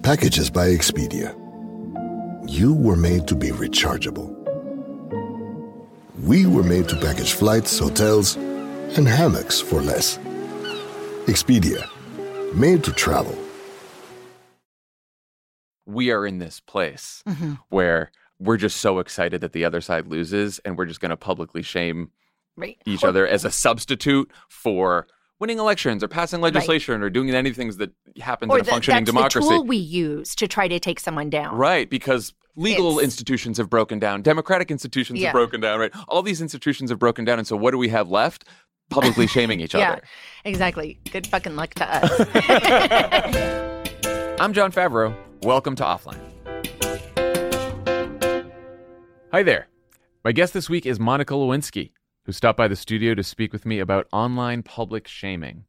Packages by Expedia. You were made to be rechargeable. We were made to package flights, hotels, and hammocks for less. Expedia. Made to travel. We are in this place mm-hmm. where we're just so excited that the other side loses and we're just going to publicly shame Right. each Or- other as a substitute for winning elections or passing legislation or doing any things that happens Or in a the- functioning that's democracy. the tool we use to try to take someone down. Right, because legal It's- institutions have broken down, democratic institutions Yeah. have broken down, right? All these institutions have broken down. And so what do we have left? Publicly shaming each Yeah, other. exactly. Good fucking luck to us. I'm Jon Favreau. Welcome to Offline. Hi there. My guest this week is Monica Lewinsky, who stopped by the studio to speak with me about online public shaming.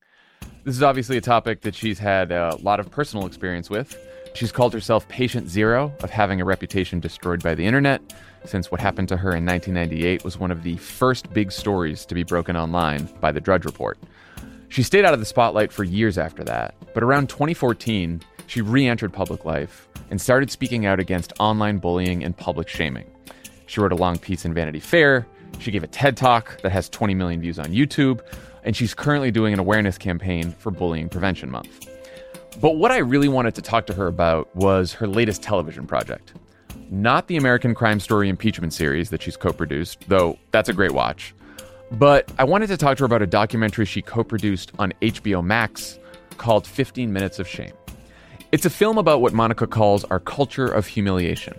This is obviously a topic that she's had a lot of personal experience with. She's called herself patient zero of having a reputation destroyed by the internet, since what happened to her in 1998 was one of the first big stories to be broken online by the Drudge Report. She stayed out of the spotlight for years after that, but around 2014, she re entered public life and started speaking out against online bullying and public shaming. She wrote a long piece in Vanity Fair, she gave a TED talk that has 20 million views on YouTube, and she's currently doing an awareness campaign for Bullying Prevention Month. But what I really wanted to talk to her about was her latest television project. Not the American Crime Story impeachment series that she's co produced, though that's a great watch. But I wanted to talk to her about a documentary she co produced on HBO Max called 15 Minutes of Shame. It's a film about what Monica calls our culture of humiliation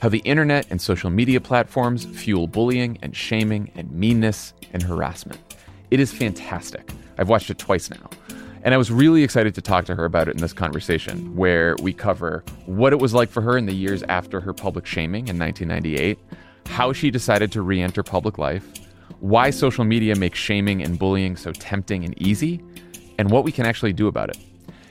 how the internet and social media platforms fuel bullying and shaming and meanness and harassment. It is fantastic. I've watched it twice now. And I was really excited to talk to her about it in this conversation, where we cover what it was like for her in the years after her public shaming in 1998, how she decided to re enter public life, why social media makes shaming and bullying so tempting and easy, and what we can actually do about it.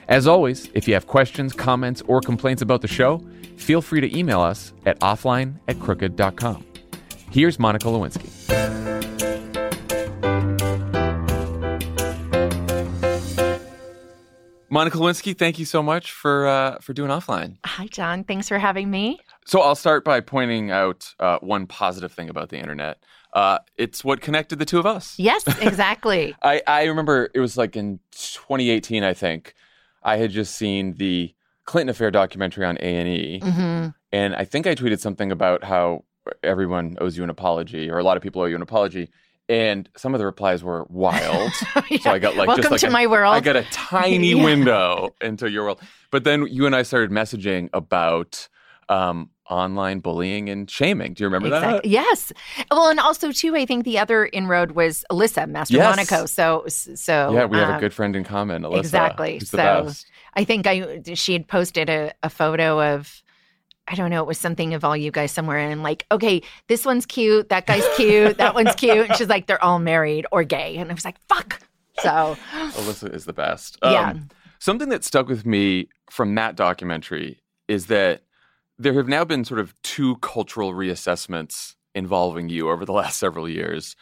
As always, if you have questions, comments, or complaints about the show, feel free to email us at offline at crooked.com. Here's Monica Lewinsky. Monica Lewinsky, thank you so much for uh, for doing offline. Hi, Jon. Thanks for having me. So I'll start by pointing out uh, one positive thing about the internet. Uh, it's what connected the two of us. Yes, exactly. I, I remember it was like in 2018, I think. I had just seen the Clinton Affair documentary on A and E, hmm and I think I tweeted something about how everyone owes you an apology, or a lot of people owe you an apology. And some of the replies were wild. So I got like Welcome just like to a- my world. I got a tiny Yeah. window into your world. But then you and I started messaging about um, online bullying and shaming. Do you remember that? Exactly. Yes. Well, and also too, I think the other inroad was Alyssa Master Yes. Monaco. So, so Yeah, we have a um, good friend in common, Alyssa. exactly. So-. I think I she had posted a, a photo of. I don't know. It was something of all you guys somewhere, and like, okay, this one's cute, that guy's cute, that one's cute, and she's like, they're all married or gay, and I was like, fuck. So, Alyssa is the best. Yeah. Um, something that stuck with me from that documentary is that there have now been sort of two cultural reassessments involving you over the last several years.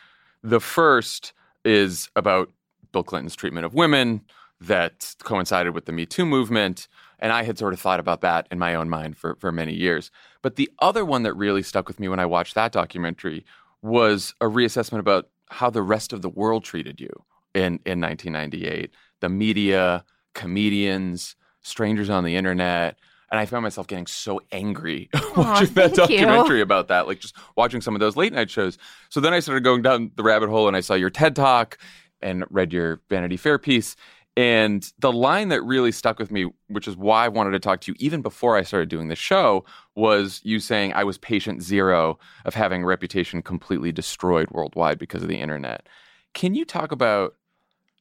The first is about Bill Clinton's treatment of women that coincided with the Me Too movement. And I had sort of thought about that in my own mind for, for many years. But the other one that really stuck with me when I watched that documentary was a reassessment about how the rest of the world treated you in, in 1998. The media, comedians, strangers on the internet. And I found myself getting so angry watching that thank you. documentary about that, like just watching some of those late night shows. So then I started going down the rabbit hole and I saw your TED talk and read your Vanity Fair piece. And the line that really stuck with me, which is why I wanted to talk to you even before I started doing the show, was you saying I was patient zero of having a reputation completely destroyed worldwide because of the internet. Can you talk about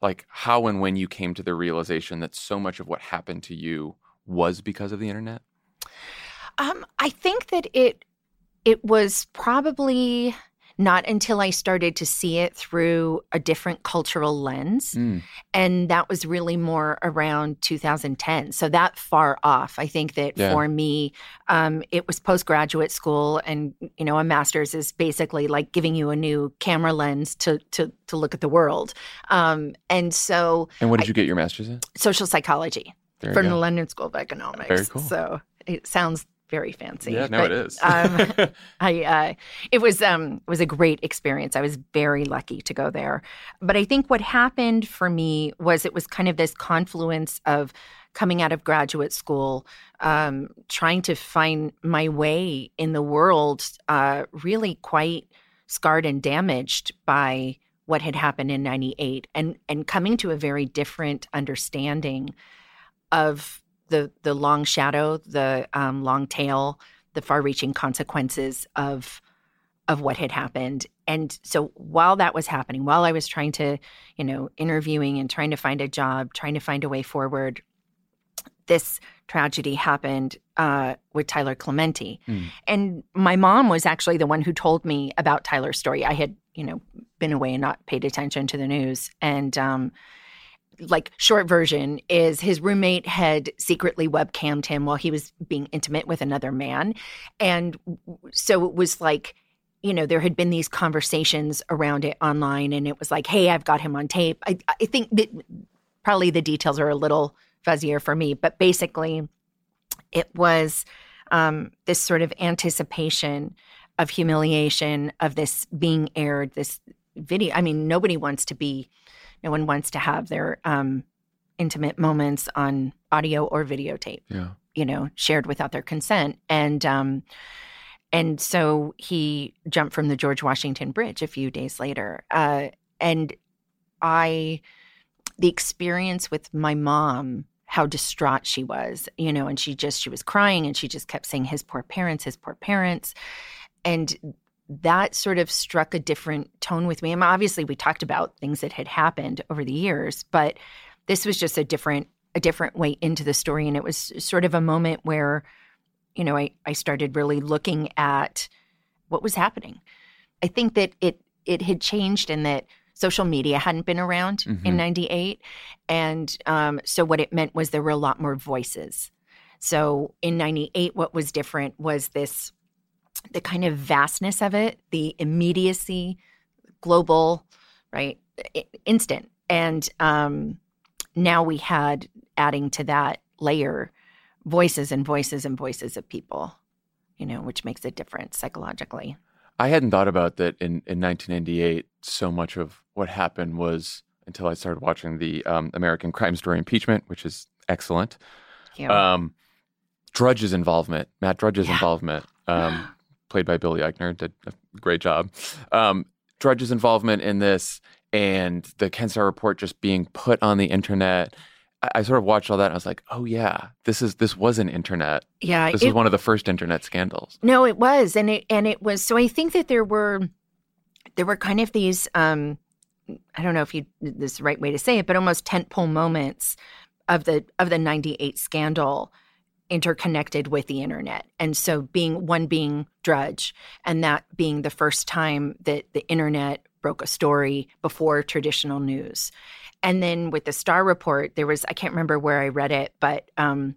like how and when you came to the realization that so much of what happened to you was because of the internet? um, I think that it it was probably not until I started to see it through a different cultural lens. Mm. And that was really more around 2010. So that far off. I think that Yeah. for me, um, it was postgraduate school, and you know, a master's is basically like giving you a new camera lens to to to look at the world. Um, and so, And what did you get your master's in? social psychology. There from the London School of Economics. Very cool. So it sounds very fancy. Yeah, no, but, it is. um, I uh, it was um it was a great experience. I was very lucky to go there. But I think what happened for me was it was kind of this confluence of coming out of graduate school, um, trying to find my way in the world, uh, really quite scarred and damaged by what had happened in 98 and and coming to a very different understanding of the the long shadow the um, long tail the far reaching consequences of of what had happened and so while that was happening while i was trying to you know interviewing and trying to find a job trying to find a way forward this tragedy happened uh, with Tyler Clementi. Mm. And my mom was actually the one who told me about Tyler's story. I had, you know, been away and not paid attention to the news. And um, like short version is his roommate had secretly webcammed him while he was being intimate with another man. And so it was like, you know, there had been these conversations around it online, and it was like, hey, I've got him on tape. I, I think that probably the details are a little fuzzier for me, but basically, it was um, this sort of anticipation of humiliation of this being aired, this video. I mean, nobody wants to be, no one wants to have their um, intimate moments on audio or videotape, yeah. you know, shared without their consent. And, um, and so he jumped from the George Washington Bridge a few days later. Uh, and I, the experience with my mom how distraught she was, you know, and she just she was crying and she just kept saying his poor parents, his poor parents. And that sort of struck a different tone with me. I mean, obviously we talked about things that had happened over the years, but this was just a different a different way into the story and it was sort of a moment where you know, I I started really looking at what was happening. I think that it it had changed in that social media hadn't been around Mhm. in 98 and um, so what it meant was there were a lot more voices so in 98 what was different was this the kind of vastness of it the immediacy global right instant and um, now we had adding to that layer voices and voices and voices of people you know which makes a difference psychologically I hadn't thought about that in, in 1998. So much of what happened was until I started watching the um, American Crime Story impeachment, which is excellent. know Um, Drudge's involvement, Matt Drudge's Yeah. involvement, um, played by Billy Eichner, did a great job. Um, Drudge's involvement in this and the Ken Starr report just being put on the internet. I, I sort of watched all that and I was like, oh yeah, this is this was an internet. yeah This it- was one of the first internet scandals. No, it was, and it and it was. So I think that there were there were kind of these. um I don't know if you this is the right way to say it, but almost tentpole moments of the of the '98 scandal interconnected with the internet, and so being one being Drudge, and that being the first time that the internet broke a story before traditional news, and then with the Starr Report, there was I can't remember where I read it, but um,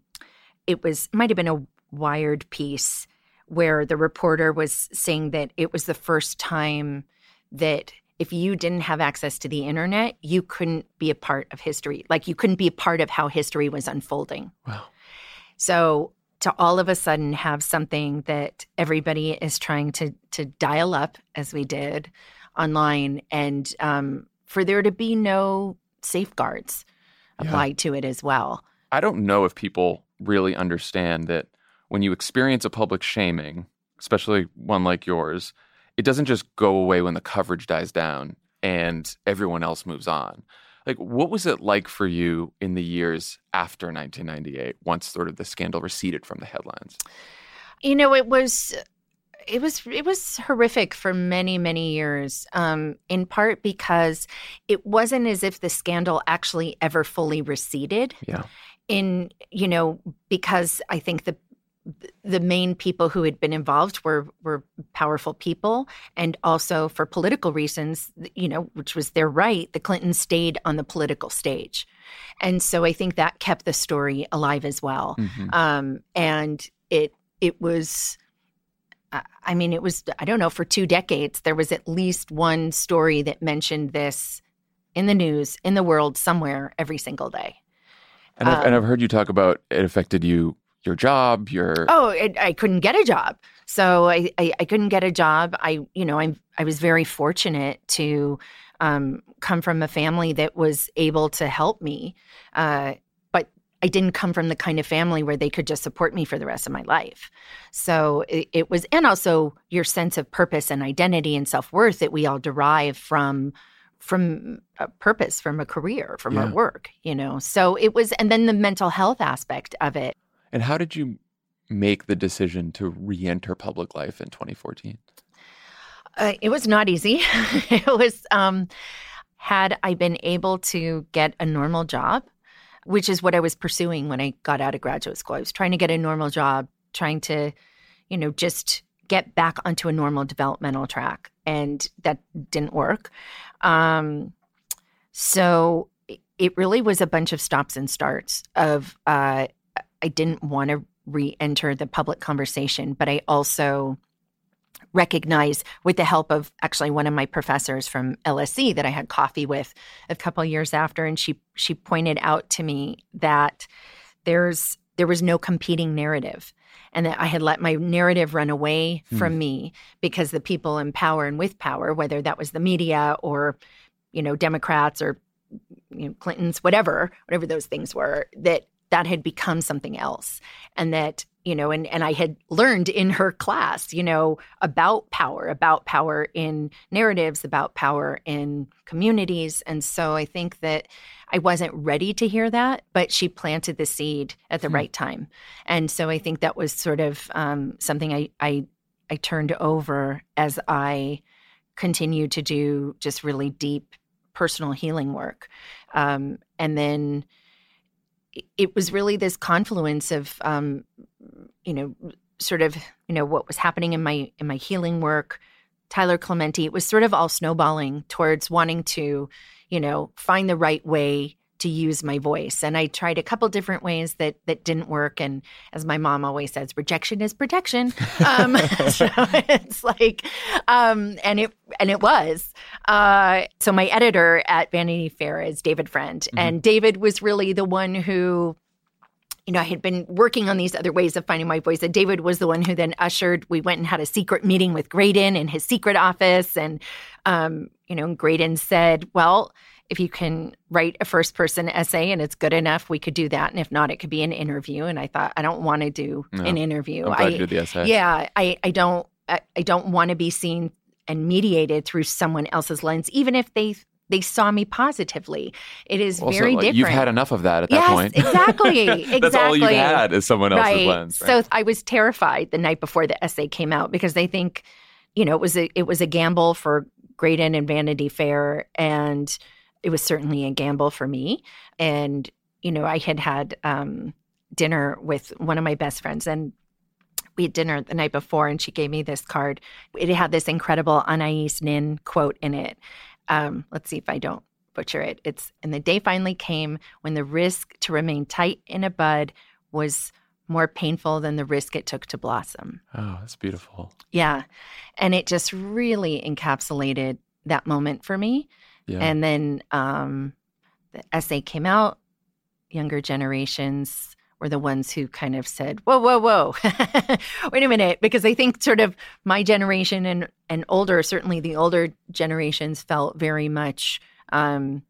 it was might have been a Wired piece where the reporter was saying that it was the first time that if you didn't have access to the internet, you couldn't be a part of history. Like you couldn't be a part of how history was unfolding. Wow. So to all of a sudden have something that everybody is trying to to dial up as we did online and um, for there to be no safeguards Yeah. applied to it as well. I don't know if people really understand that when you experience a public shaming, especially one like yours, it doesn't just go away when the coverage dies down and everyone else moves on. Like, what was it like for you in the years after 1998, once sort of the scandal receded from the headlines? You know, it was it was it was horrific for many many years. Um, in part because it wasn't as if the scandal actually ever fully receded. Yeah. In you know because I think the the main people who had been involved were were powerful people. And also for political reasons you know which was their right the clintons stayed on the political stage. And so i think that kept the story alive as well. Mhm. um, and it it was I- mean it was i don't know for two decades there was at least one story that mentioned this in the news in the world somewhere every single day. And I've, Um, and I've heard you talk about it affected you, your job, your. Oh, it, I couldn't get a job. So I, I, I couldn't get a job. I, you know, I'm, I was very fortunate to um, come from a family that was able to help me. Uh, but I didn't come from the kind of family where they could just support me for the rest of my life. So it, it was, and also your sense of purpose and identity and self worth that we all derive from from a purpose from a career from Yeah. our work you know so it was and then the mental health aspect of it And how did you make the decision to re-enter public life in 2014? Uh, it was not easy. it was, um, had I been able to get a normal job, which is what I was pursuing when I got out of graduate school. I was trying to get a normal job, trying to, you know, just get back onto a normal developmental track. And that didn't work. Um, so it- really was a bunch of stops and starts of, uh, I didn't want to re-enter the public conversation, but I also recognize with the help of actually one of my professors from LSE that I had coffee with a couple years after and she she pointed out to me that there's there was no competing narrative and that I had let my narrative run away Hmm. from me because the people in power and with power whether that was the media or you know Democrats or you know Clintons whatever whatever those things were that that had become something else. And that you know and and I had learned in her class you know about power about power in narratives about power in communities. And so I think that I wasn't ready to hear that but she planted the seed at the Hmm. right time. And so I think that was sort of um, something I I I turned over as I continued to do just really deep personal healing work. Um, and then it- was really this confluence of um, you know sort of you know what was happening in my in my healing work tyler clementi. It was sort of all snowballing towards wanting to you know find the right way to use my voice and i tried a couple different ways that that didn't work and as my mom always says rejection is protection um so it's like um and it and it was uh so my editor at vanity fair is david friend Mhm. and david was really the one who you know, I had been working on these other ways of finding my voice. And David was the one who then ushered. We went and had a secret meeting with Graydon in his secret office. And, um, you know, Graydon said, well, if you can write a first person essay and it's good enough, we could do that. And if not, it could be an interview. And I thought, I don't want to do No. an interview. I, you did the essay. yeah, I, I don't I, I don't want to be seen and mediated through someone else's lens, even if they they saw me positively. It is Also, very like, different. You've had enough of that at that yes, point. exactly. exactly. That's all you've had is someone else's right. lens. Right? So I was terrified the night before the essay came out because they think, you know, it was a it was a gamble for Graydon and Vanity Fair, and it was certainly a gamble for me. And you know, I had had um, dinner with one of my best friends, and we had dinner the night before, and she gave me this card. It had this incredible Anais Nin quote in it. Um, let's see if I don't butcher it. It's and the day finally came when the risk to remain tight in a bud was more painful than the risk it took to blossom. oh, that's beautiful. Yeah. And it just really encapsulated that moment for me. Yeah. And then um, the essay came out. Younger generations were the ones who kind of said, "Whoa, whoa, whoa, wait a minute," because I think sort of my generation and and older, certainly the older generations, felt very much. Um,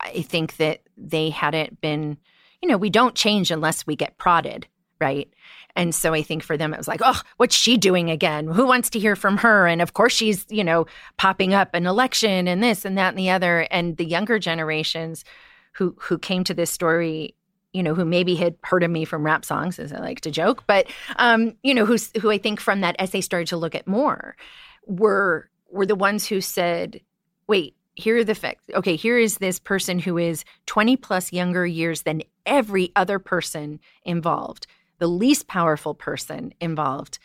I think that they hadn't been, you know, we don't change unless we get prodded, right? And so I think for them, it was like, oh, what's she doing again? Who wants to hear from her? And of course, she's, you know, popping up an election and this and that and the other. And the younger generations who who came to this story, you know, who maybe had heard of me from rap songs, as I like to joke, but um, you know, who's who I think from that essay started to look at more, were were the ones who said, wait, here are the facts. Okay, here is this person who is 20 plus younger years than every other person involved the least powerful person involved.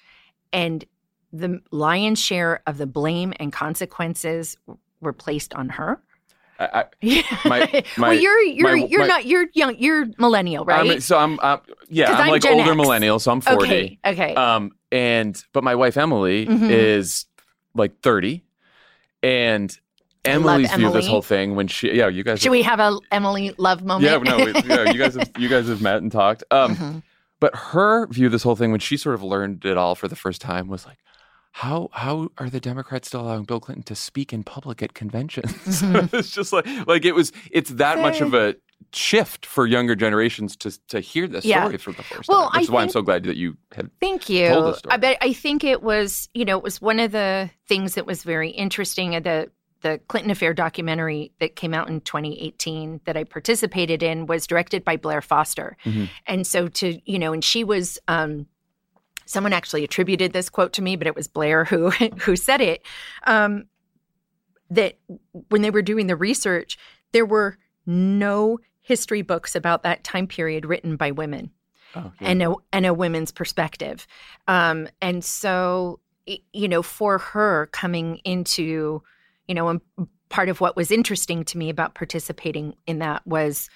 And the lion's share of the blame and consequences were placed on her. I, I, My- my- well, you're you're my- you're my- not you're young. You're millennial, right? I'm, so I'm, uh, yeah, I'm, I'm like Gen older X. millennial, so I'm 40. okay. Okay. Um, and but my wife Emily Mhm. is like 30, and Emily's view of this whole thing when she, yeah, you guys. Should we have a Emily love moment? yeah, no, we, yeah, you guys, have, you guys have met and talked. Um, Mhm. But her view of this whole thing when she sort of learned it all for the first time was like, how how are the Democrats still allowing Bill Clinton to speak in public at conventions? Mhm. it's just like like it was. It's that much of a shift for younger generations to to hear this Yeah. story for the first Well, time. Which I is why I'm so glad that you have. Thank you. told the story. I bet I think it was, you know, it was one of the things that was very interesting. uh, The the Clinton Affair documentary that came out in 2018 that I participated in was directed by Blair Foster, Mhm. and so to you know, and she was. um Someone actually attributed this quote to me, but it was Blair who who said it. Um, that when they were doing the research, there were no history books about that time period written by women Oh, yeah. and a and a women's perspective. Um, and so, you know, for her coming into, you know, and part of what was interesting to me about participating in that was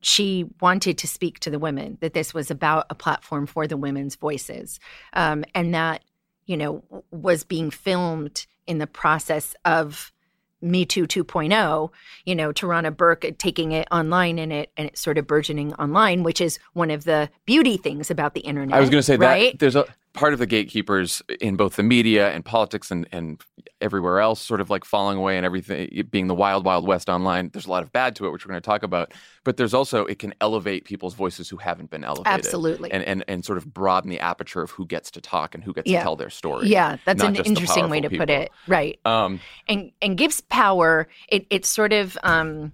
she wanted to speak to the women that this was about a platform for the women's voices, um, and that you know was being filmed in the process of Me Too 2.0, you know, Tarana Burke taking it online and it and it's sort of burgeoning online, which is one of the beauty things about the internet. I was going to say right? that there's a part of the gatekeepers in both the media and politics and, and everywhere else, sort of like falling away and everything, being the wild, wild west online. There's a lot of bad to it, which we're going to talk about. But there's also, it can elevate people's voices who haven't been elevated. Absolutely. And, and, and sort of broaden the aperture of who gets to talk and who gets Yeah. to tell their story. yeah, that's an interesting way to powerful put it. Right. Um, and and gives power it it sort of um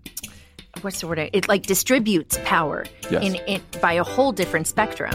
what's the word it like distributes power Yes. in it by a whole different spectrum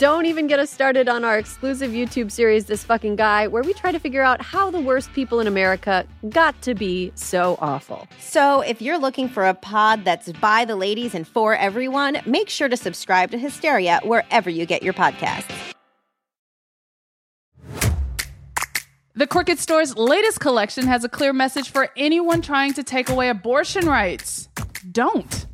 Don't even get us started on our exclusive YouTube series This Fucking Guy, where we try to figure out how the worst people in America got to be so awful. So, if you're looking for a pod that's by the ladies and for everyone, make sure to subscribe to Hysteria wherever you get your podcasts. The Crooked Store's latest collection has a clear message for anyone trying to take away abortion rights. Don't.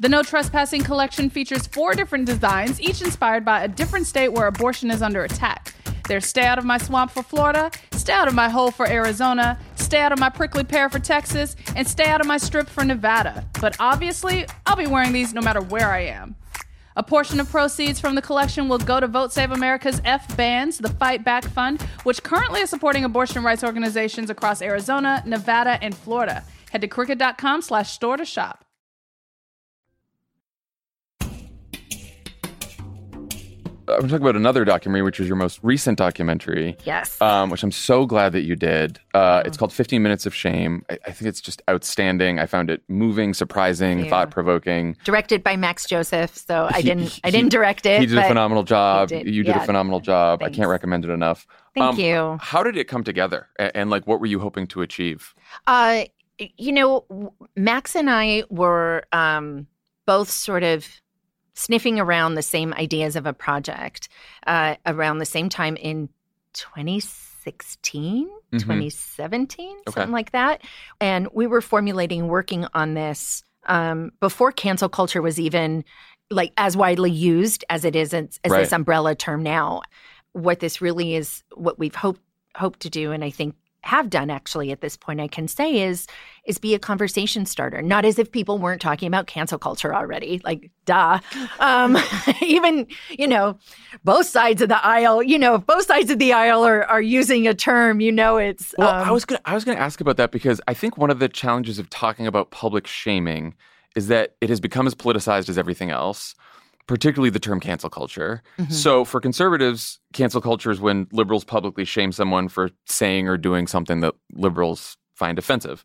The No Trespassing collection features four different designs, each inspired by a different state where abortion is under attack. There's Stay Out of My Swamp for Florida, Stay Out of My Hole for Arizona, Stay Out of My Prickly Pear for Texas, and Stay Out of My Strip for Nevada. But obviously, I'll be wearing these no matter where I am. A portion of proceeds from the collection will go to Vote Save America's F Bands, the Fight Back Fund, which currently is supporting abortion rights organizations across Arizona, Nevada, and Florida. Head to crooked.com slash store to shop. I'm talking about another documentary, which was your most recent documentary. yes um, which I'm so glad that you did. Uh, it's called 15 Minutes of Shame. I, I think it's just outstanding. I found it moving, surprising, Yeah. thought provoking. directed by max joseph so i He- didn't i didn't direct it He did a phenomenal job. did, You did a phenomenal job. I can't recommend it enough. thank Um, you How did it come together? And, and like, what were you hoping to achieve? Uh, you know, Max and I were um, both sort of sniffing around the same ideas of a project uh, around the same time in 2016, Mhm. 2017, Okay. something like that. And we were formulating, working on this um, before cancel culture was even like as widely used as it is as, as Right. this umbrella term now. What this really is, what we've hoped hoped to do, and I think have done actually at this point, I can say is is be a conversation starter. Not as if people weren't talking about cancel culture already, like duh. Um, even you know, both sides of the aisle. You know, if both sides of the aisle are are using a term, you know, it's Well, um, I was gonna I was gonna ask about that because I think one of the challenges of talking about public shaming is that it has become as politicized as everything else, particularly the term cancel culture. Mhm. So for conservatives, cancel culture is when liberals publicly shame someone for saying or doing something that liberals find offensive.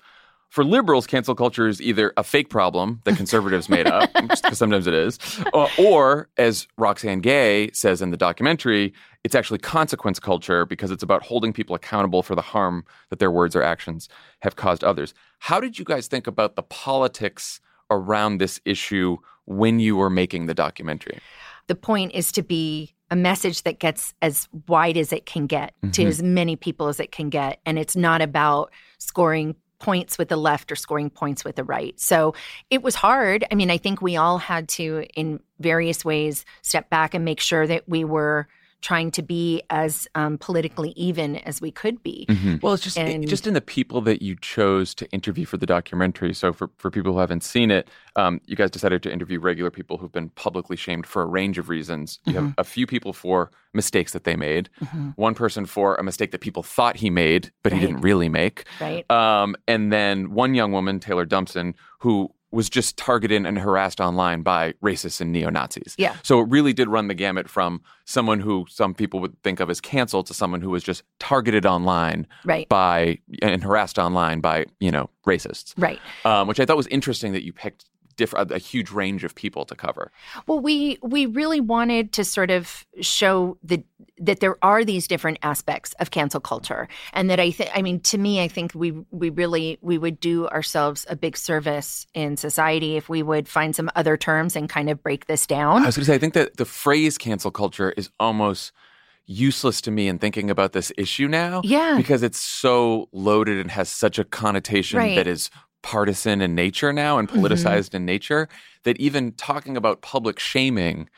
for liberals, cancel culture is either a fake problem that conservatives made up, because sometimes it is, or, or, as Roxane Gay says in the documentary, it's actually consequence culture because it's about holding people accountable for the harm that their words or actions have caused others. How did you guys think about the politics around this issue when you were making the documentary? The point is to be a message that gets as wide as it can get to mm-hmm. as many people as it can get. And it's not about scoring points with the left or scoring points with the right. So it was hard. I mean, I think we all had to, in various ways, step back and make sure that we were trying to be as um, politically even as we could be. Well, it's just And- just in the people that you chose to interview for the documentary. So for, for people who haven't seen it, um, you guys decided to interview regular people who've been publicly shamed for a range of reasons. You have a few people for mistakes that they made, one person for a mistake that people thought he made, but he didn't really make. Right. Um, and then one young woman, Taylor Dumpson, who was just targeted and harassed online by racists and neo Nazis. Yeah. So it really did run the gamut from someone who some people would think of as canceled to someone who was just targeted online Right. by and harassed online by you know racists, Right. um, which I thought was interesting that you picked different a, a huge range of people to cover. Well, we we really wanted to sort of show the that there are these different aspects of cancel culture, and that I think I mean to me, I think we we really we would do ourselves a big service in society if we would find some other terms and kind of break this down. I was going to say I think that the phrase cancel culture is almost useless to me in thinking about this issue now. Yeah. because it's so loaded and has such a connotation Right. that is partisan in nature now and politicized in nature that even talking about public shaming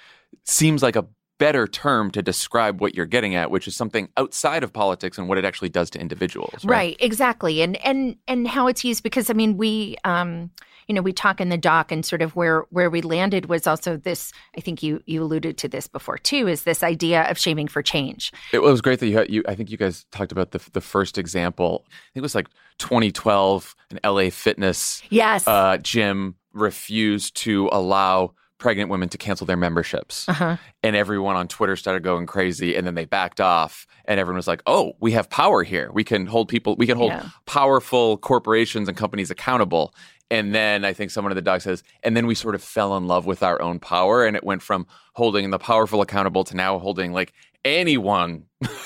seems like a better term to describe what you're getting at which is something outside of politics and what it actually does to individuals right exactly and and and how it's used because i mean we um you know we talk in the doc and sort of where where we landed was also this i think you you alluded to this before too is this idea of shaming for change It was great that you had you. I think you guys talked about the the first example. I think it was like 2012, an LA Fitness yes uh, gym refused to allow pregnant women to cancel their memberships, uh-huh and everyone on Twitter started going crazy. And then they backed off, and everyone was like, "Oh, we have power here. We can hold people. We can hold Yeah. powerful corporations and companies accountable." And then I think someone in the doc says, and then we sort of fell in love with our own power, and it went from holding the powerful accountable to now holding like anyone.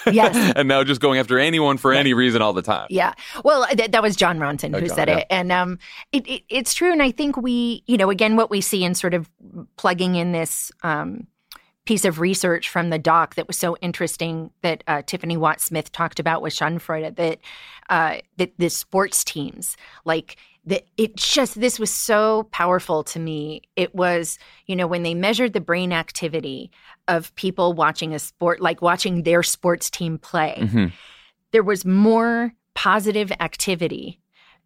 Yes. and now just going after anyone for any reason all the time. Yeah. Well, th- that was Jon Ronson Oh, who Jon, said yeah. it. And um, it, it, it's true. And I think we, you know, again, what we see in sort of plugging in this um, piece of research from the doc that was so interesting that uh, Tiffany Watt Smith talked about with Schadenfreude that, uh, that the sports teams, like, that it just this was so powerful to me it was you know when they measured the brain activity of people watching a sport like watching their sports team play Mhm. there was more positive activity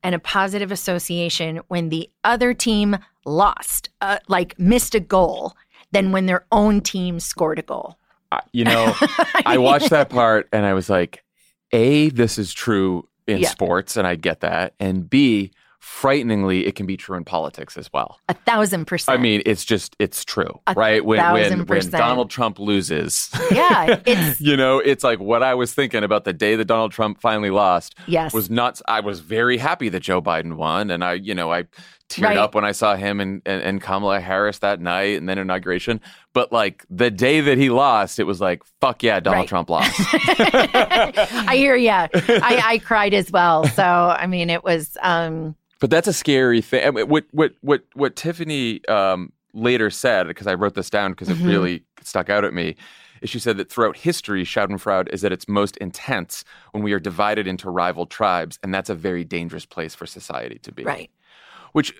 and a positive association when the other team lost, uh, like missed a goal, than when their own team scored a goal. I- you know, I watched that part and I was like, A, this is true in Yeah. sports, and I get that. And B, frighteningly, it can be true in politics as well. A thousand percent. I mean, it's just it's true, A right? When when when. Donald Trump loses, yeah, it's you know, it's like what I was thinking about the day that Donald Trump finally lost yes, was not. I was very happy that Joe Biden won, and I, you know, I teared Right. up when I saw him and, and and Kamala Harris that night, and then inauguration. But like the day that he lost, it was like, fuck yeah, Donald Right. Trump lost. I hear ya. I, I cried as well. So I mean, it was. um But that's a scary thing. What what what what Tiffany um, later said, because I wrote this down because it really stuck out at me, is she said that throughout history, Schadenfreude is at its most intense when we are divided into rival tribes, and that's a very dangerous place for society to be. Right. Which uh,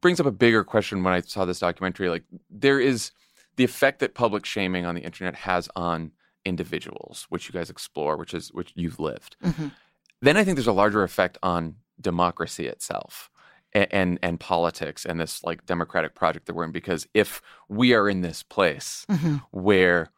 brings up a bigger question when I saw this documentary. Like, there is the effect that public shaming on the internet has on individuals, which you guys explore, which is which you've lived Mhm. then I think there's a larger effect on democracy itself and, and and politics and this like democratic project that we're in because if we are in this place Mhm. where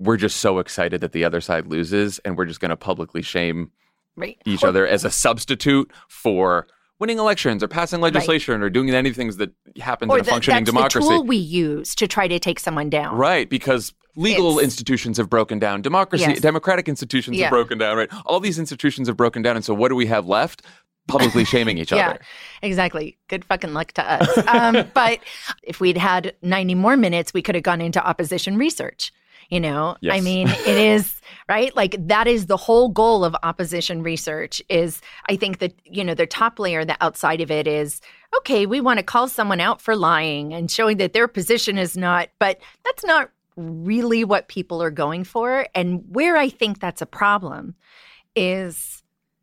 we're just so excited that the other side loses and we're just going to publicly shame Right. each other as a substitute for winning elections or passing legislation or doing any things that happens Or in a the, functioning that's democracy the tool we use to try to take someone down. Right, because legal It's- institutions have broken down, democracy, Yes. democratic institutions Yeah. have broken down, right? All these institutions have broken down, and so what do we have left? publicly shaming each Yeah, other. exactly. Good fucking luck to us. Um, but if we'd had 90 more minutes, we could have gone into opposition research. You know, I mean, it is right. Like that is the whole goal of opposition research. Is I think that you know the top layer, the outside of it is okay. We want to call someone out for lying and showing that their position is not, but that's not really what people are going for. And where I think that's a problem is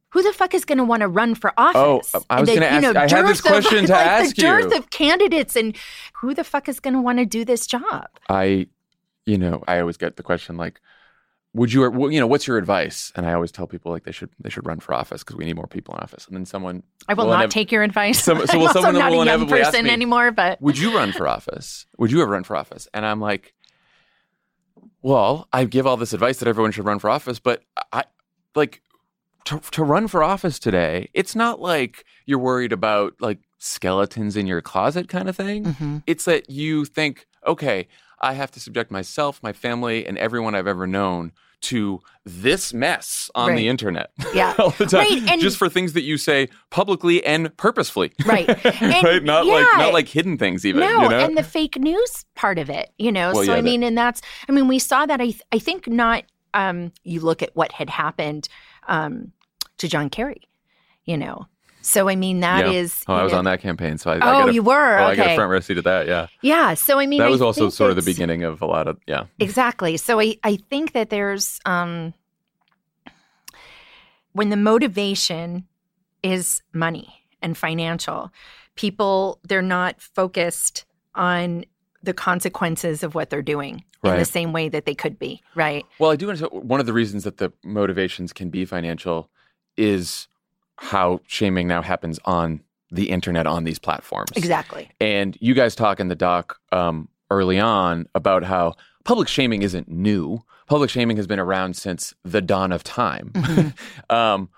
who the fuck is going to want to run for office? Oh, I was gonna you ask- I had this dearth of- to like, ask the dearth you. of candidates and who the fuck is going to want to do this job? I, you know, I always get the question like, would you, you know, what's your advice? And I always tell people like they should they should run for office because we need more people in office. And then someone, I will will not inev- take your advice. Some- so will someone not will a young inevitably ask person me, anymore, but would you run for office? Would you ever run for office? And I'm like, well, I give all this advice that everyone should run for office, but I like to, to run for office today. It's not like you're worried about like skeletons in your closet kind of thing. Mhm. It's that you think, okay, I have to subject myself, my family, and everyone I've ever known to this mess on Right. the internet Yeah. all the time, Right, and- just for things that you say publicly and purposefully. Right. And right? Not like not like hidden things even. no, you know? and the fake news part of it, you know. Well, so yeah, I that- mean, and that's I mean, we saw that. I th- I think not. Um, you look at what had happened um, to John Kerry, you know. So I mean, that Yeah. is. Oh, I was know- on that campaign, so I, I Oh, got a, you were. Oh, I got a front row seat at that. Yeah, Yeah. So I mean, that I was also sort of the beginning of a lot of yeah. Exactly. So I, I think that there's um when the motivation is money and financial, people they're not focused on the consequences of what they're doing in the same way that they could be, right? Well, I do understand one of the reasons that the motivations can be financial is how shaming now happens on the internet on these platforms. Exactly. And you guys talk in the doc um, early on about how public shaming isn't new. Public shaming has been around since the dawn of time. um,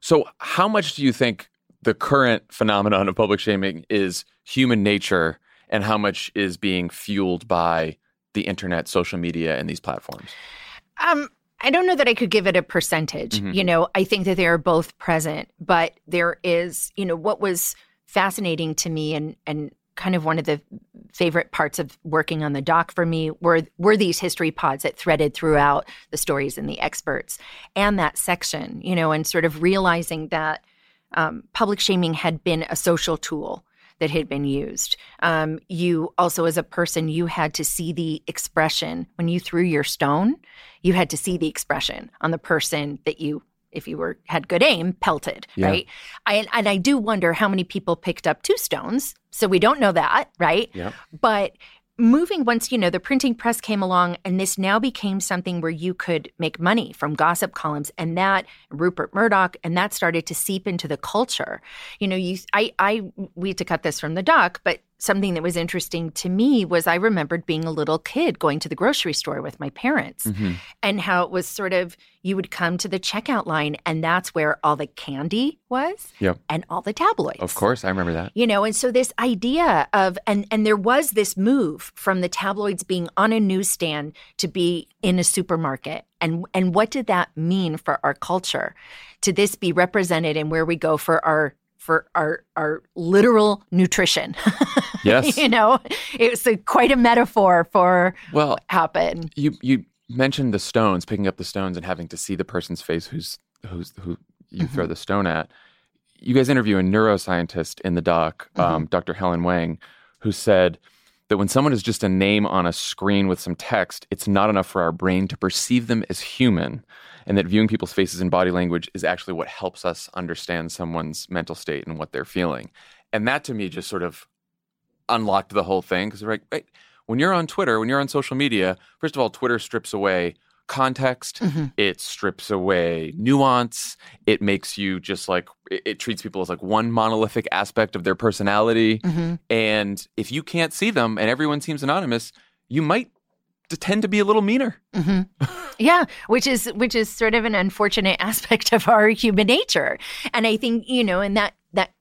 so, how much do you think the current phenomenon of public shaming is human nature, and how much is being fueled by the internet, social media, and these platforms? Um, I don't know that I could give it a percentage. Mhm. You know, I think that they are both present, but there is, you know, what was fascinating to me and and kind of one of the favorite parts of working on the doc for me were were these history pods that threaded throughout the stories and the experts and that section, you know, and sort of realizing that um, public shaming had been a social tool that had been used. Um, you also, as a person, you had to see the expression when you threw your stone. You had to see the expression on the person that you, if you were had good aim, pelted. Yeah. Right. I, and I do wonder how many people picked up two stones. So we don't know that, right? Yeah. But moving once you know the printing press came along and this now became something where you could make money from gossip columns and that Rupert Murdoch and that started to seep into the culture. You know, you I I we had to cut this from the doc, but something that was interesting to me was I remembered being a little kid going to the grocery store with my parents Mhm. and how it was sort of you would come to the checkout line and that's where all the candy was Yep. and all the tabloids Of course, I remember that. you know and so this idea of and and there was this move from the tabloids being on a newsstand to be in a supermarket and and what did that mean for our culture to this be represented in where we go for our for our our literal nutrition Yes. you know it was a, quite a metaphor for Well, what happened you you mentioned the stones, picking up the stones and having to see the person's face who's who's who you throw the stone at. You guys interview a neuroscientist in the doc, um, Dr. Helen Wang, who said that when someone is just a name on a screen with some text, it's not enough for our brain to perceive them as human, and that viewing people's faces and body language is actually what helps us understand someone's mental state and what they're feeling. And that to me just sort of unlocked the whole thing because like, right, when you're on Twitter, when you're on social media, first of all, Twitter strips away context, mm-hmm. it strips away nuance, it makes you just like it, it treats people as like one monolithic aspect of their personality. Mm-hmm. And if you can't see them and everyone seems anonymous, you might tend to be a little meaner. Yeah, which is which is sort of an unfortunate aspect of our human nature, and I think you know, and that that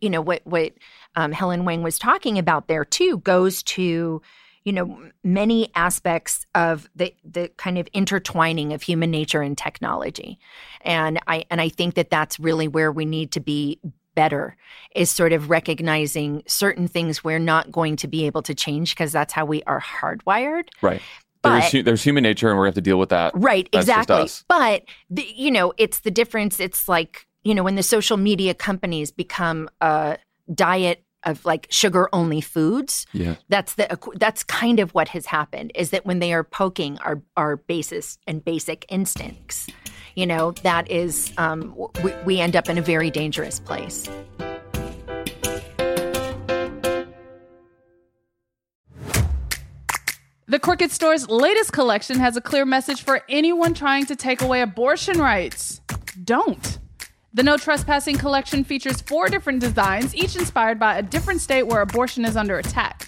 you know what what um, Helen Wang was talking about there too goes to you know many aspects of the the kind of intertwining of human nature and technology. And i and i think that that's really where we need to be better is sort of recognizing certain things we're not going to be able to change because that's how we are hardwired Right. But- there's, there's human nature, and we're going to have to deal with that. Right, That's exactly. But the, you know, it's the difference. It's like you know when the social media companies become a diet of like sugar only foods. Yeah. That's the that's kind of what has happened. Is that when they are poking our our basis and basic instincts, you know, that is um, we, we end up in a very dangerous place. The Crooked Store's latest collection has a clear message for anyone trying to take away abortion rights. Don't. The No Trespassing collection features four different designs, each inspired by a different state where abortion is under attack.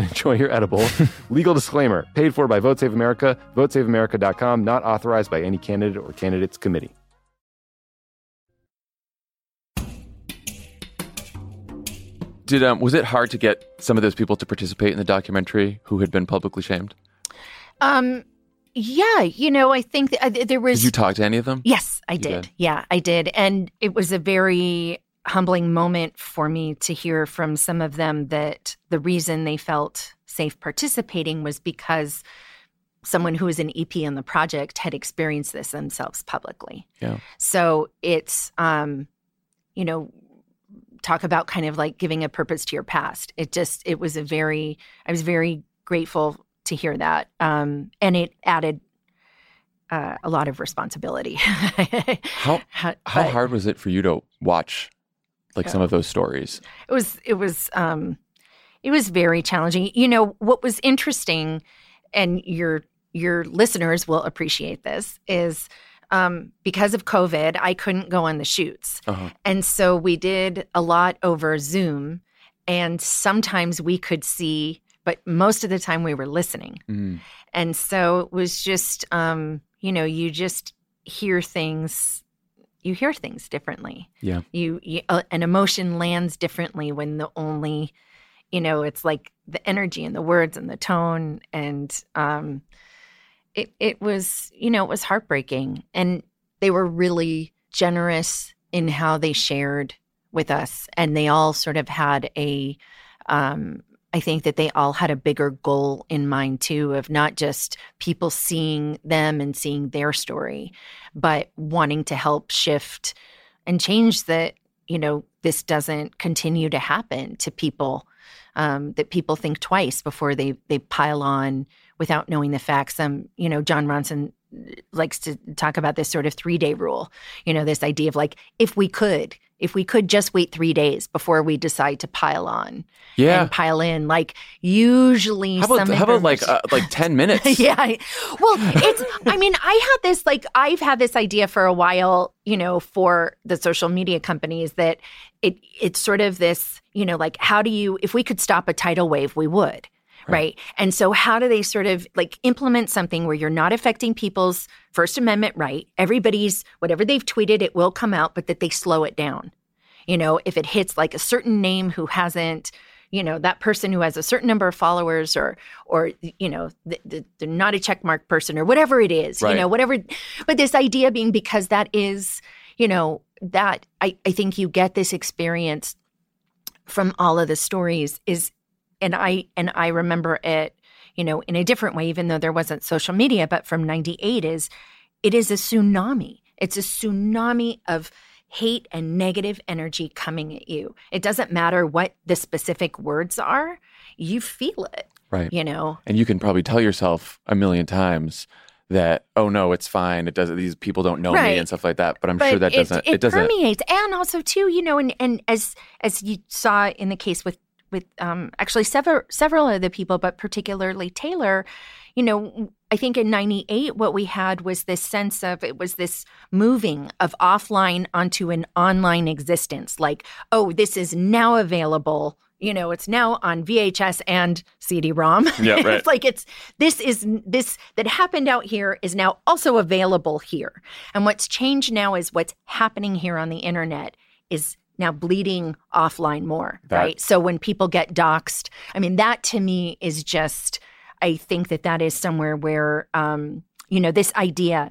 enjoy your edible. Legal disclaimer paid for by Vote Save America, votesaveamerica.com, not authorized by any candidate or candidates committee. Did um was it hard to get some of those people to participate in the documentary who had been publicly shamed? Um, yeah, you know, I think that, uh, there was. Did you talk to any of them? Yes, I did. did? Yeah, I did. And it was a very humbling moment for me to hear from some of them that the reason they felt safe participating was because someone who was an EP on the project had experienced this themselves publicly. Yeah. So it's, um, you know, talk about kind of like giving a purpose to your past. It just, it was a very, I was very grateful to hear that. Um, and it added uh, a lot of responsibility. How How, how but hard was it for you to watch like some of those stories? It was, it was, um, it was very challenging. You know, what was interesting, and your your listeners will appreciate this, is um, because of COVID, I couldn't go on the shoots. Uh-huh. And so we did a lot over Zoom. And sometimes we could see, but most of the time we were listening. Mm. And so it was just, um, you know, you just hear things, you hear things differently. Yeah. You, you uh, an emotion lands differently when the only, you know, it's like the energy and the words and the tone and um, it it was, you know, it was heartbreaking, and they were really generous in how they shared with us, and they all sort of had a um, I think that they all had a bigger goal in mind too of not just people seeing them and seeing their story, but wanting to help shift and change that, you know, this doesn't continue to happen to people. Um, that people think twice before they they pile on without knowing the facts. Um, you know, Jon Ronson likes to talk about this sort of three day rule. You know, this idea of like if we could, if we could just wait three days before we decide to pile on Yeah. and pile in, like usually How about some how about like uh, like ten minutes? yeah. Well, it's, I mean, I had this, like, I've had this idea for a while, you know, for the social media companies that it, it's sort of this, you know, like, how do you, if we could stop a tidal wave, we would. Right. And so, how do they sort of like implement something where you're not affecting people's First Amendment right? Everybody's, whatever they've tweeted, it will come out, but that they slow it down. You know, if it hits like a certain name who hasn't, you know that person who has a certain number of followers or or you know the, the, they're not a checkmark person or whatever it is Right. you know whatever but this idea being because that is you know that I, I think you get this experience from all of the stories is and i and i remember it you know in a different way even though there wasn't social media but from 98 is it is a tsunami it's a tsunami of hate and negative energy coming at you it doesn't matter what the specific words are you feel it Right. you know And you can probably tell yourself a million times that, oh no, it's fine. It doesn't. These people don't know me and stuff like that. But I'm but sure that it, doesn't. it, It, doesn't. permeates and also too you know and, and as as you saw in the case with with um actually several several of the people but particularly taylor you know i think in 98 what we had was this sense of it was this moving of offline onto an online existence like oh this is now available you know it's now on vhs and cd-rom Yeah, right. it's like it's this is this that happened out here is now also available here and what's changed now is what's happening here on the internet is now bleeding offline more, That- right? So when people get doxxed, I mean, that to me is just, I think that that is somewhere where, um, you know, this idea,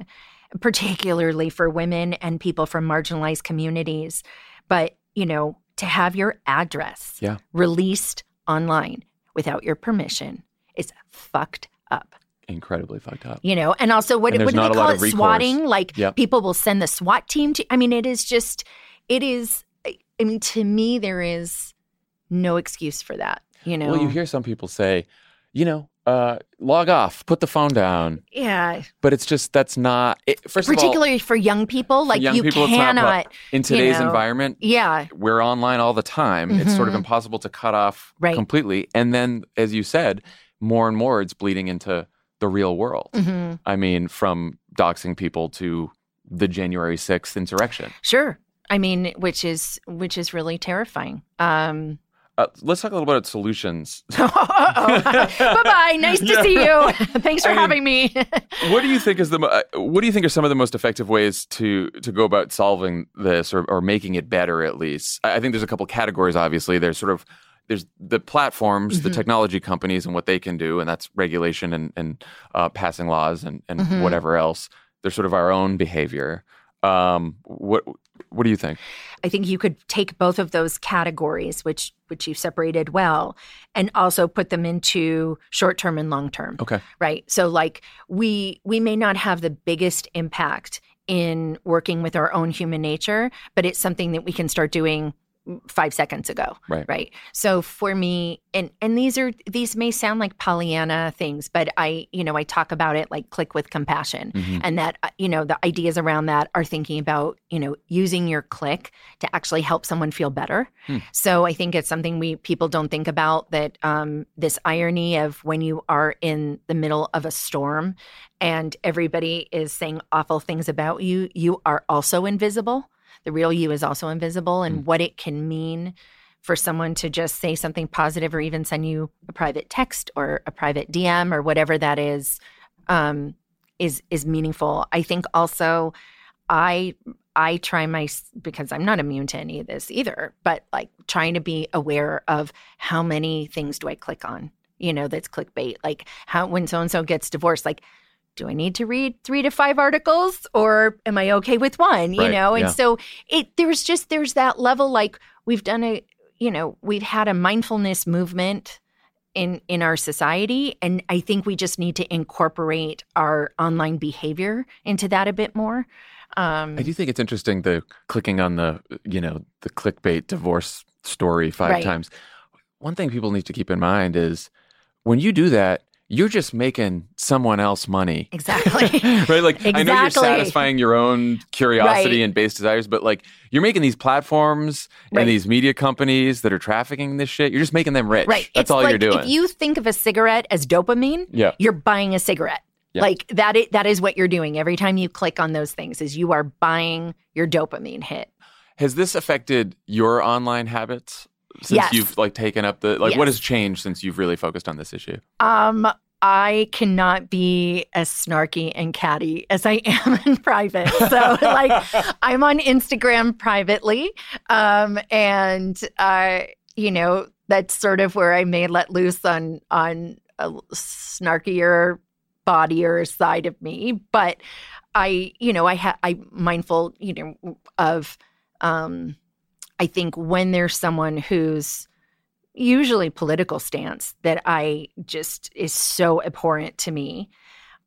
particularly for women and people from marginalized communities, but, you know, to have your address Yeah. released online without your permission is fucked up Incredibly fucked up. you know and also what, And what do they call it swatting like Yep. people will send the swat team to i mean it is just it is i mean to me there is no excuse for that you know Well, you hear some people say, you know, uh, log off, put the phone down. yeah But it's just that's not. It, first of all, particularly for young people like young you people, cannot in today's know, environment. yeah we're online all the time. It's sort of Mhm. impossible to cut off Right. completely. And then, as you said, more and more it's bleeding into the real world. hmm I mean, from doxing people to the January 6th insurrection. sure i mean which is which is really terrifying. Um Uh, let's talk a little bit about solutions. bye bye nice to see you. Thanks for I mean- having me. what do you think is the uh, what do you think are some of the most effective ways to to go about solving this or, or making it better at least? I I think there's a couple categories obviously. There's sort of there's the platforms the Mhm. technology companies and what they can do and that's regulation and, and uh, passing laws and, and Mhm. whatever else. There's sort of our own behavior. Um, what what do you think I think you could take both of those categories, which which you separated well, and also put them into short term and long term. okay Right. So like we we may not have the biggest impact in working with our own human nature, but it's something that we can start doing five seconds ago. Right. Right. So for me, and and these are these may sound like Pollyanna things, but I, you know, I talk about it like click with compassion Mhm. and that uh, you know the ideas around that are thinking about you know using your click to actually help someone feel better Hmm. so i think it's something we people don't think about that um, this irony of when you are in the middle of a storm and everybody is saying awful things about you you are also invisible the real you is also invisible and what it can mean for someone to just say something positive or even send you a private text or a private dm or whatever that is um, is is meaningful. I think also I I try my because I'm not immune to any of this either, but like trying to be aware of how many things do I click on, you know, that's clickbait. Like how when so and so gets divorced, like do I need to read three to five articles or am I okay with one? You Right, know, and yeah. so it there's just there's that level like we've done a you know we've had a mindfulness movement in in our society and i think we just need to incorporate our online behavior into that a bit more um I do think it's interesting the clicking on the you know the clickbait divorce story five Right. times. One thing people need to keep in mind is when you do that, you're just making someone else money. exactly right? Like I know you're satisfying your own curiosity Right. and base desires, but like you're making these platforms Right. and these media companies that are trafficking this shit. You're just making them rich. right That's it's all like you're doing. if you think of a cigarette as dopamine yeah. you're buying a cigarette Yeah. like that is, that is what you're doing every time you click on those things is you are buying your dopamine hit Has this affected your online habits since Yes. you've like taken up the like what has changed since you've really focused on this issue? Um, I cannot be as snarky and catty as I am in private. So, like, I'm on Instagram privately, um, and uh, you know, that's sort of where I may let loose on on a snarkier, bodier side of me. But I, you know, I ha- I'm mindful, you know, of um I think when there's someone who's usually political stance that I just is so abhorrent to me,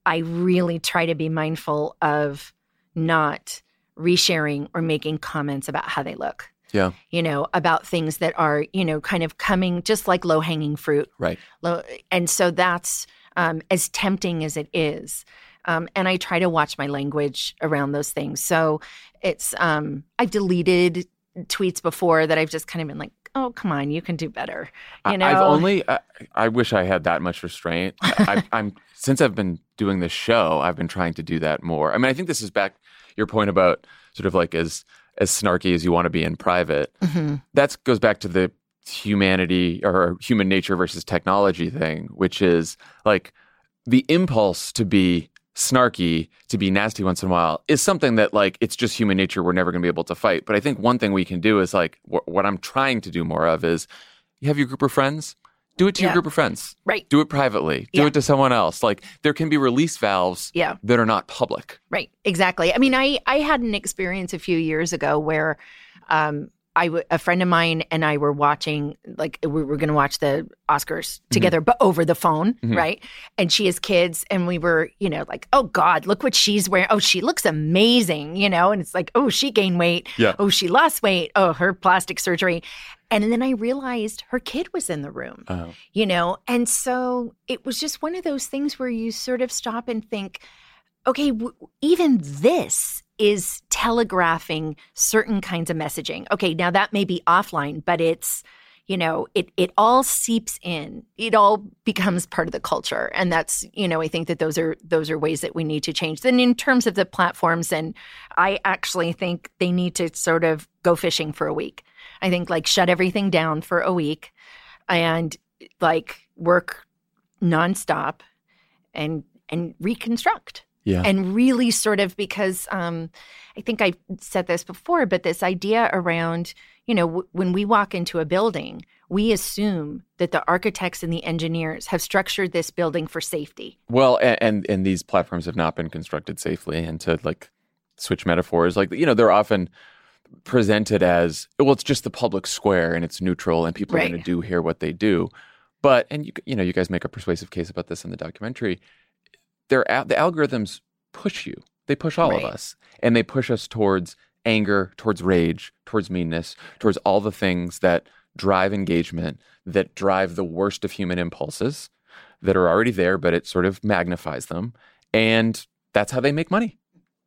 I really try to be mindful of not resharing or making comments about how they look. Yeah. You know, about things that are, you know, kind of coming just like low hanging fruit. Right. Low, and so that's um, as tempting as it is. Um, and I try to watch my language around those things. So it's, um, I've deleted tweets before that I've just kind of been like, oh, come on, you can do better. You know, I, have only. I, I wish I had that much restraint. I, I'm since I've been doing this show, I've been trying to do that more. I mean, I think this is back your point about sort of like as as snarky as you want to be in private. Mhm. That goes back to the humanity or human nature versus technology thing, which is like the impulse to be snarky, to be nasty once in a while is something that like it's just human nature we're never going to be able to fight. But I think one thing we can do is like wh- what I'm trying to do more of is you have your group of friends, do it to your group of friends. Right. Do it privately. Do Yeah. it to someone else. Like there can be release valves Yeah. that are not public. Right, exactly. I mean, I I had an experience a few years ago where um, I w- a friend of mine and I were watching like we were going to watch the Oscars together, but over the phone, Mhm. right? And she has kids, and we were, you know, like, oh God, look what she's wearing. Oh, she looks amazing, you know. And it's like, oh, she gained weight. Yeah. Oh, she lost weight. Oh, her plastic surgery. And then I realized her kid was in the room Oh. you know and so it was just one of those things where you sort of stop and think okay w- even this is telegraphing certain kinds of messaging. Okay now that may be offline but it's you know it it all seeps in. It all becomes part of the culture. And that's you know i think that those are those are ways that we need to change. Then in terms of the platforms and i actually think they need to sort of go fishing for a week. I think like shut everything down for a week and like work nonstop and and reconstruct Yeah. and really sort of because um, I think I said this before, but this idea around you know w- when we walk into a building, we assume that the architects and the engineers have structured this building for safety. Well, and, and and these platforms have not been constructed safely. And to like switch metaphors, like you know, they're often presented as well. It's just the public square, and it's neutral, and people are going to do here what they do. But and you you know, you guys make a persuasive case about this in the documentary. They're the algorithms push you. They push all Right. of us, and they push us towards anger, towards rage, towards meanness, towards all the things that drive engagement, that drive the worst of human impulses that are already there, but it sort of magnifies them. And that's how they make money.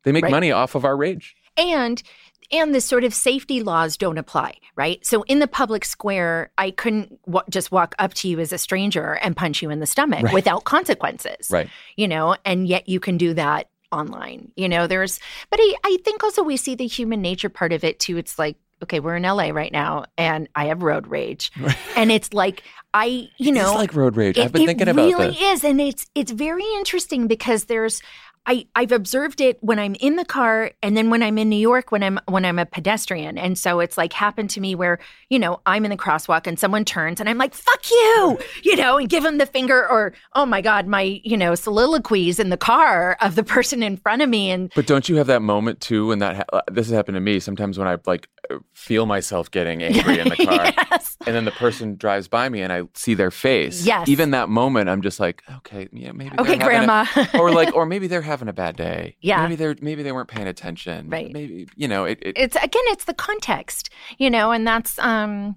They make Right. money off of our rage. and and the sort of safety laws don't apply right so in the public square i couldn't wa- just walk up to you as a stranger and punch you in the stomach Right. without consequences Right. you know and yet you can do that online you know there's but I, I think also we see the human nature part of it too it's like okay we're in la right now and i have road rage and it's like i you know it's like road rage. it, I've been thinking about it. really is, and it's it's very interesting because there's I I've observed it when I'm in the car, and then when I'm in New York when I'm when I'm a pedestrian, and so it's like happened to me where you know I'm in the crosswalk and someone turns and I'm like fuck you, you know, and give them the finger, or oh my god, my you know soliloquies in the car of the person in front of me, and But don't you have that moment too when that ha- uh, this has happened to me sometimes when I like uh, feel myself getting angry in the car yes, and then the person drives by me and I see their face. Yes. Even that moment I'm just like, okay, yeah, maybe okay, they're a- grandma, or like or maybe they're having a bad day. Yeah. Maybe they're maybe they weren't paying attention. Right. Maybe you know, it, it it's again it's the context you know and that's um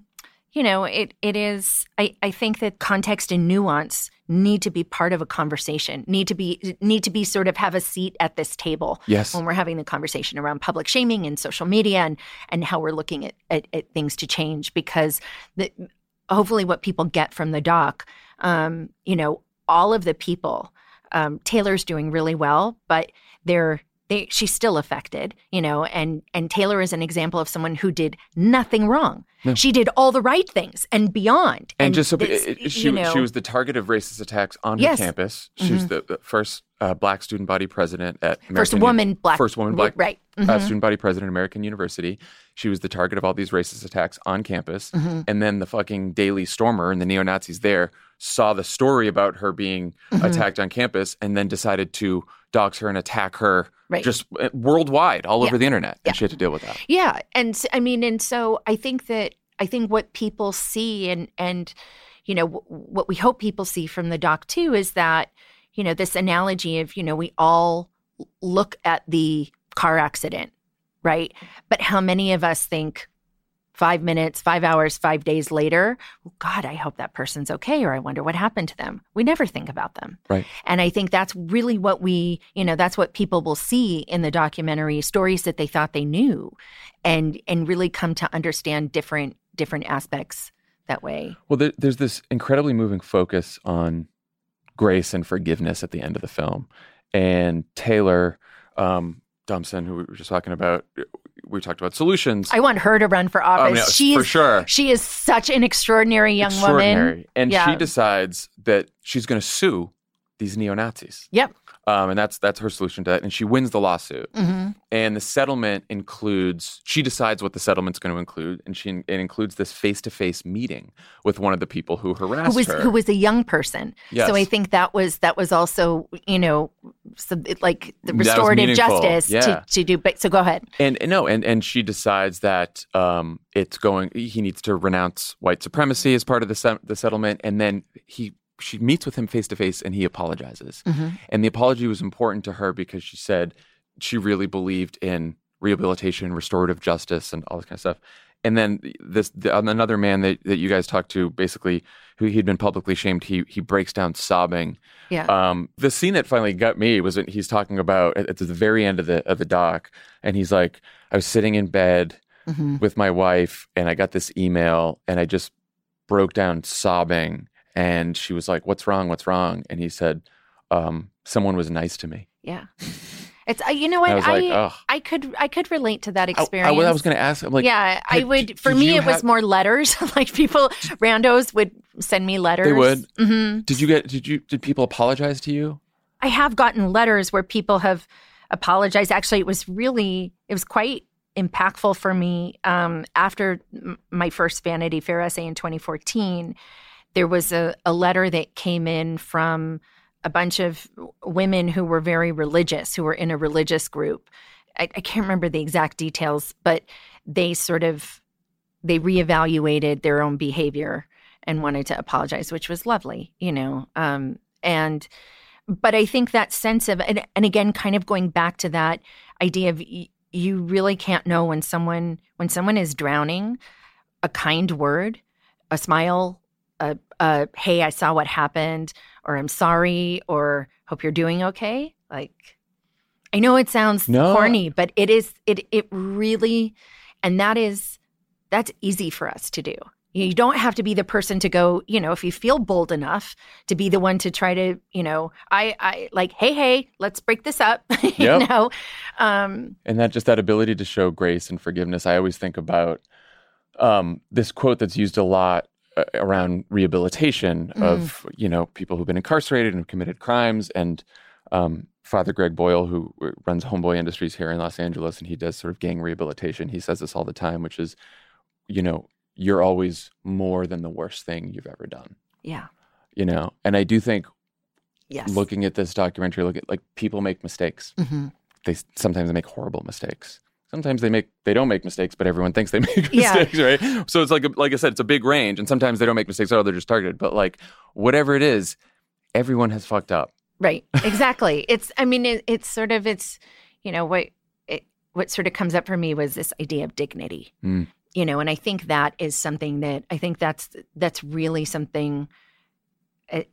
you know it it is i i think that context and nuance need to be part of a conversation need to be need to be sort of have a seat at this table Yes. when we're having the conversation around public shaming and social media and and how we're looking at at, at things to change because the hopefully what people get from the doc um you know all of the people um taylor's doing really well but they're they she's still affected, you know, and and Taylor is an example of someone who did nothing wrong. She did all the right things and beyond. And, just so this, it- it- she, you know, she was the target of racist attacks on her Yes. Mm-hmm. campus. She was the, the first uh, black student body president at first American woman black first woman black right. uh, Mhm. student body president at American University. She was the target of all these racist attacks on campus. Mm-hmm. And then the fucking Daily Stormer and the neo Nazis there saw the story about her being Mm-hmm. attacked on campus and then decided to dox her and attack her Right. just uh, worldwide, all over the internet. Yeah. And she had to deal with that. Yeah, and I mean, and so I think that I think what people see and and you know w- what we hope people see from the doc too is that you know this analogy of you know we all look at the car accident, right? But how many of us think five minutes, five hours, five days later, oh, God, I hope that person's okay, or I wonder what happened to them. We never think about them. Right. And I think that's really what we, you know, that's what people will see in the documentary stories that they thought they knew and and really come to understand different different aspects that way. Well, there, there's this incredibly moving focus on grace and forgiveness at the end of the film. And Taylor um, Dumpson, who we were just talking about, we talked about solutions. I want her to run for Oh, office. yeah, she for sure. she is such an extraordinary young Extraordinary. woman. And Yeah. she decides that she's going to sue these neo Nazis. Yep. Um, and that's that's her solution to that. And she wins the lawsuit. hmm And the settlement includes, she decides what the settlement's going to include. And she it includes this face to face meeting with one of the people who harassed Who was her. who was a young person. Yes. So I think that was that was also, you know, so it, like the restorative justice Yeah. to, to do but so go ahead. And, and no, and, and she decides that um, it's going. He needs to renounce white supremacy as part of the se- the settlement, and then he she meets with him face to face, and he apologizes. And the apology was important to her because she said she really believed in rehabilitation, restorative justice, and all this kind of stuff. And then this the, another man that, that you guys talked to, basically, who he'd been publicly shamed, he he breaks down sobbing. Yeah. Um, the scene that finally got me was when he's talking about at, at the very end of the of the doc, and he's like, "I was sitting in bed hmm with my wife, and I got this email, and I just broke down sobbing." And she was like, "What's wrong? What's wrong?" And he said, um, "Someone was nice to me." Yeah. It's uh, you know what I I like. I could I could relate to that experience. I, I was going to ask. I'm like, yeah, I would. For me, it was more letters. like people, randos would send me letters. They would? hmm Did you get? Did you? Did people apologize to you? I have gotten letters where people have apologized. Actually, it was really, it was quite impactful for me. Um, after m- my first Vanity Fair essay in 2014, there was a, a letter that came in from a bunch of women who were very religious, who were in a religious group. I, I can't remember the exact details, but they sort of they reevaluated their own behavior and wanted to apologize, which was lovely, you know. Um, and but I think that sense of and, and again, kind of going back to that idea of you really can't know when someone when someone is drowning, a kind word, a smile, a, a hey, I saw what happened, or I'm sorry, or hope you're doing okay. Like I know it sounds No. corny, but it is it it really and that is that's easy for us to do. You don't have to be the person to go, you know, if you feel bold enough to be the one to try to, you know, I I like, hey, hey, let's break this up. you Yep. know. Um and that just that ability to show grace and forgiveness i always think about um, this quote that's used a lot around rehabilitation of you know people who've been incarcerated and have committed crimes and um, father greg boyle who runs homeboy industries here in los angeles and he does sort of gang rehabilitation he says this all the time which is you know you're always more than the worst thing you've ever done yeah. you know and i do think Yes. looking at this documentary look at like people make mistakes hmm they sometimes they make horrible mistakes. Sometimes they make they don't make mistakes, but everyone thinks they make Yeah. mistakes, right? So it's like like I said, it's a big range, and sometimes they don't make mistakes at all; they're just targeted. But like whatever it is, everyone has fucked up. Right. Exactly. it's I mean it, it's sort of it's you know what it, what sort of comes up for me was this idea of dignity. Mm. You know, and I think that is something that I think that's that's really something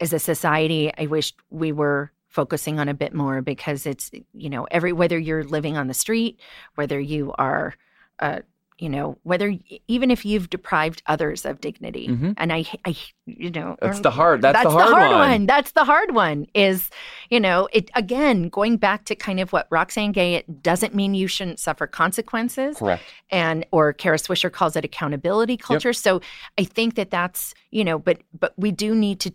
as a society I wish we were focusing on a bit more because it's you know every whether you're living on the street, whether you are a you know whether even if you've deprived others of dignity Mhm. and I, I you know That's the hard- that's the that's hard one. that's the hard one is you know it again going back to kind of what Roxane Gay it doesn't mean you shouldn't suffer consequences Correct. and or Kara Swisher calls it accountability culture. So I think that that's you know, but but we do need to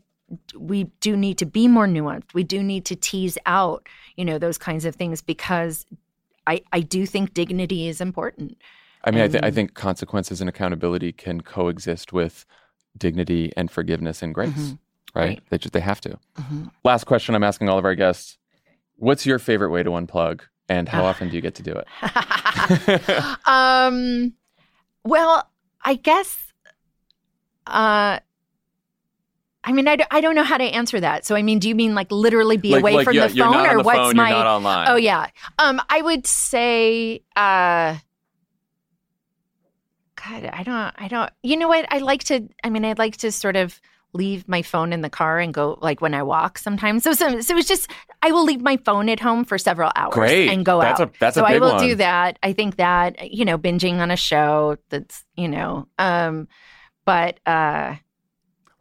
we do need to be more nuanced. We do need to tease out you know those kinds of things because I I do think dignity is important. I mean, I, th- I think consequences and accountability can coexist with dignity and forgiveness and grace, Mhm. right? Right. They just they have to. Mhm. Last question I'm asking all of our guests: What's your favorite way to unplug, and how Ah. often do you get to do it? um, well, I guess. Uh, I mean, I, d- I don't know how to answer that. So, I mean, do you mean like literally be Like- away like, from the phone, or the what's phone, my? You're not online. Oh yeah. Um, I would say, uh, God, I don't, I don't. You know what? I like to. I mean, I'd like to sort of leave my phone in the car and go like when I walk sometimes. So, so, so it's just I will leave my phone at home for several hours Great. and go That's out. a- that's a so I will one. do that. I think that you know, binging on a show that's you know, um, but uh,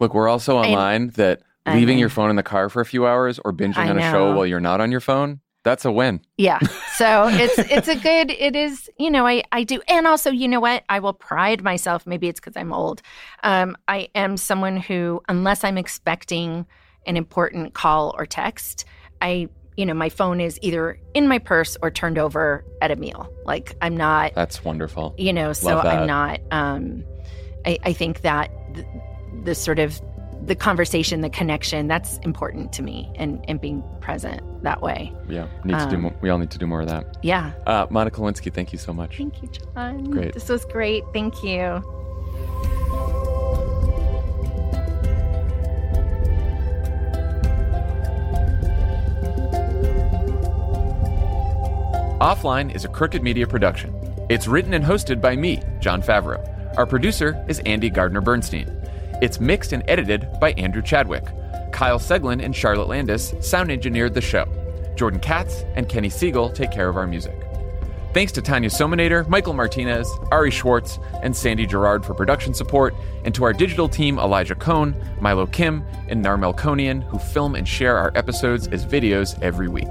Look, we're also online that I leaving know. your phone in the car for a few hours or binging I on a show while you're not on your phone. That's a win. Yeah. So it's it's a good it is, you know, I I do and also, you know what? I will pride myself, maybe it's cuz I'm old. Um I am someone who unless I'm expecting an important call or text, I you know, my phone is either in my purse or turned over at a meal. Like I'm not That's wonderful. you know so i'm not um i, I think that the, the sort of the conversation the connection that's important to me and and being present that way Yeah, need to do Um, more. We all need to do more of that. yeah Uh, Monica Lewinsky, thank you so much. thank you Jon Great. this was great thank you Offline is a Crooked Media production. It's written and hosted by me, Jon Favreau. Our producer is Andy Gardner Bernstein. It's mixed and edited by Andrew Chadwick. Kyle Seglin and Charlotte Landis sound engineered the show. Jordan Katz and Kenny Siegel take care of our music. Thanks to Tanya Somanader, Michael Martinez, Ari Schwartz, and Sandy Girard for production support, and to our digital team Elijah Cone, Milo Kim, and Nar Melkonian, who film and share our episodes as videos every week.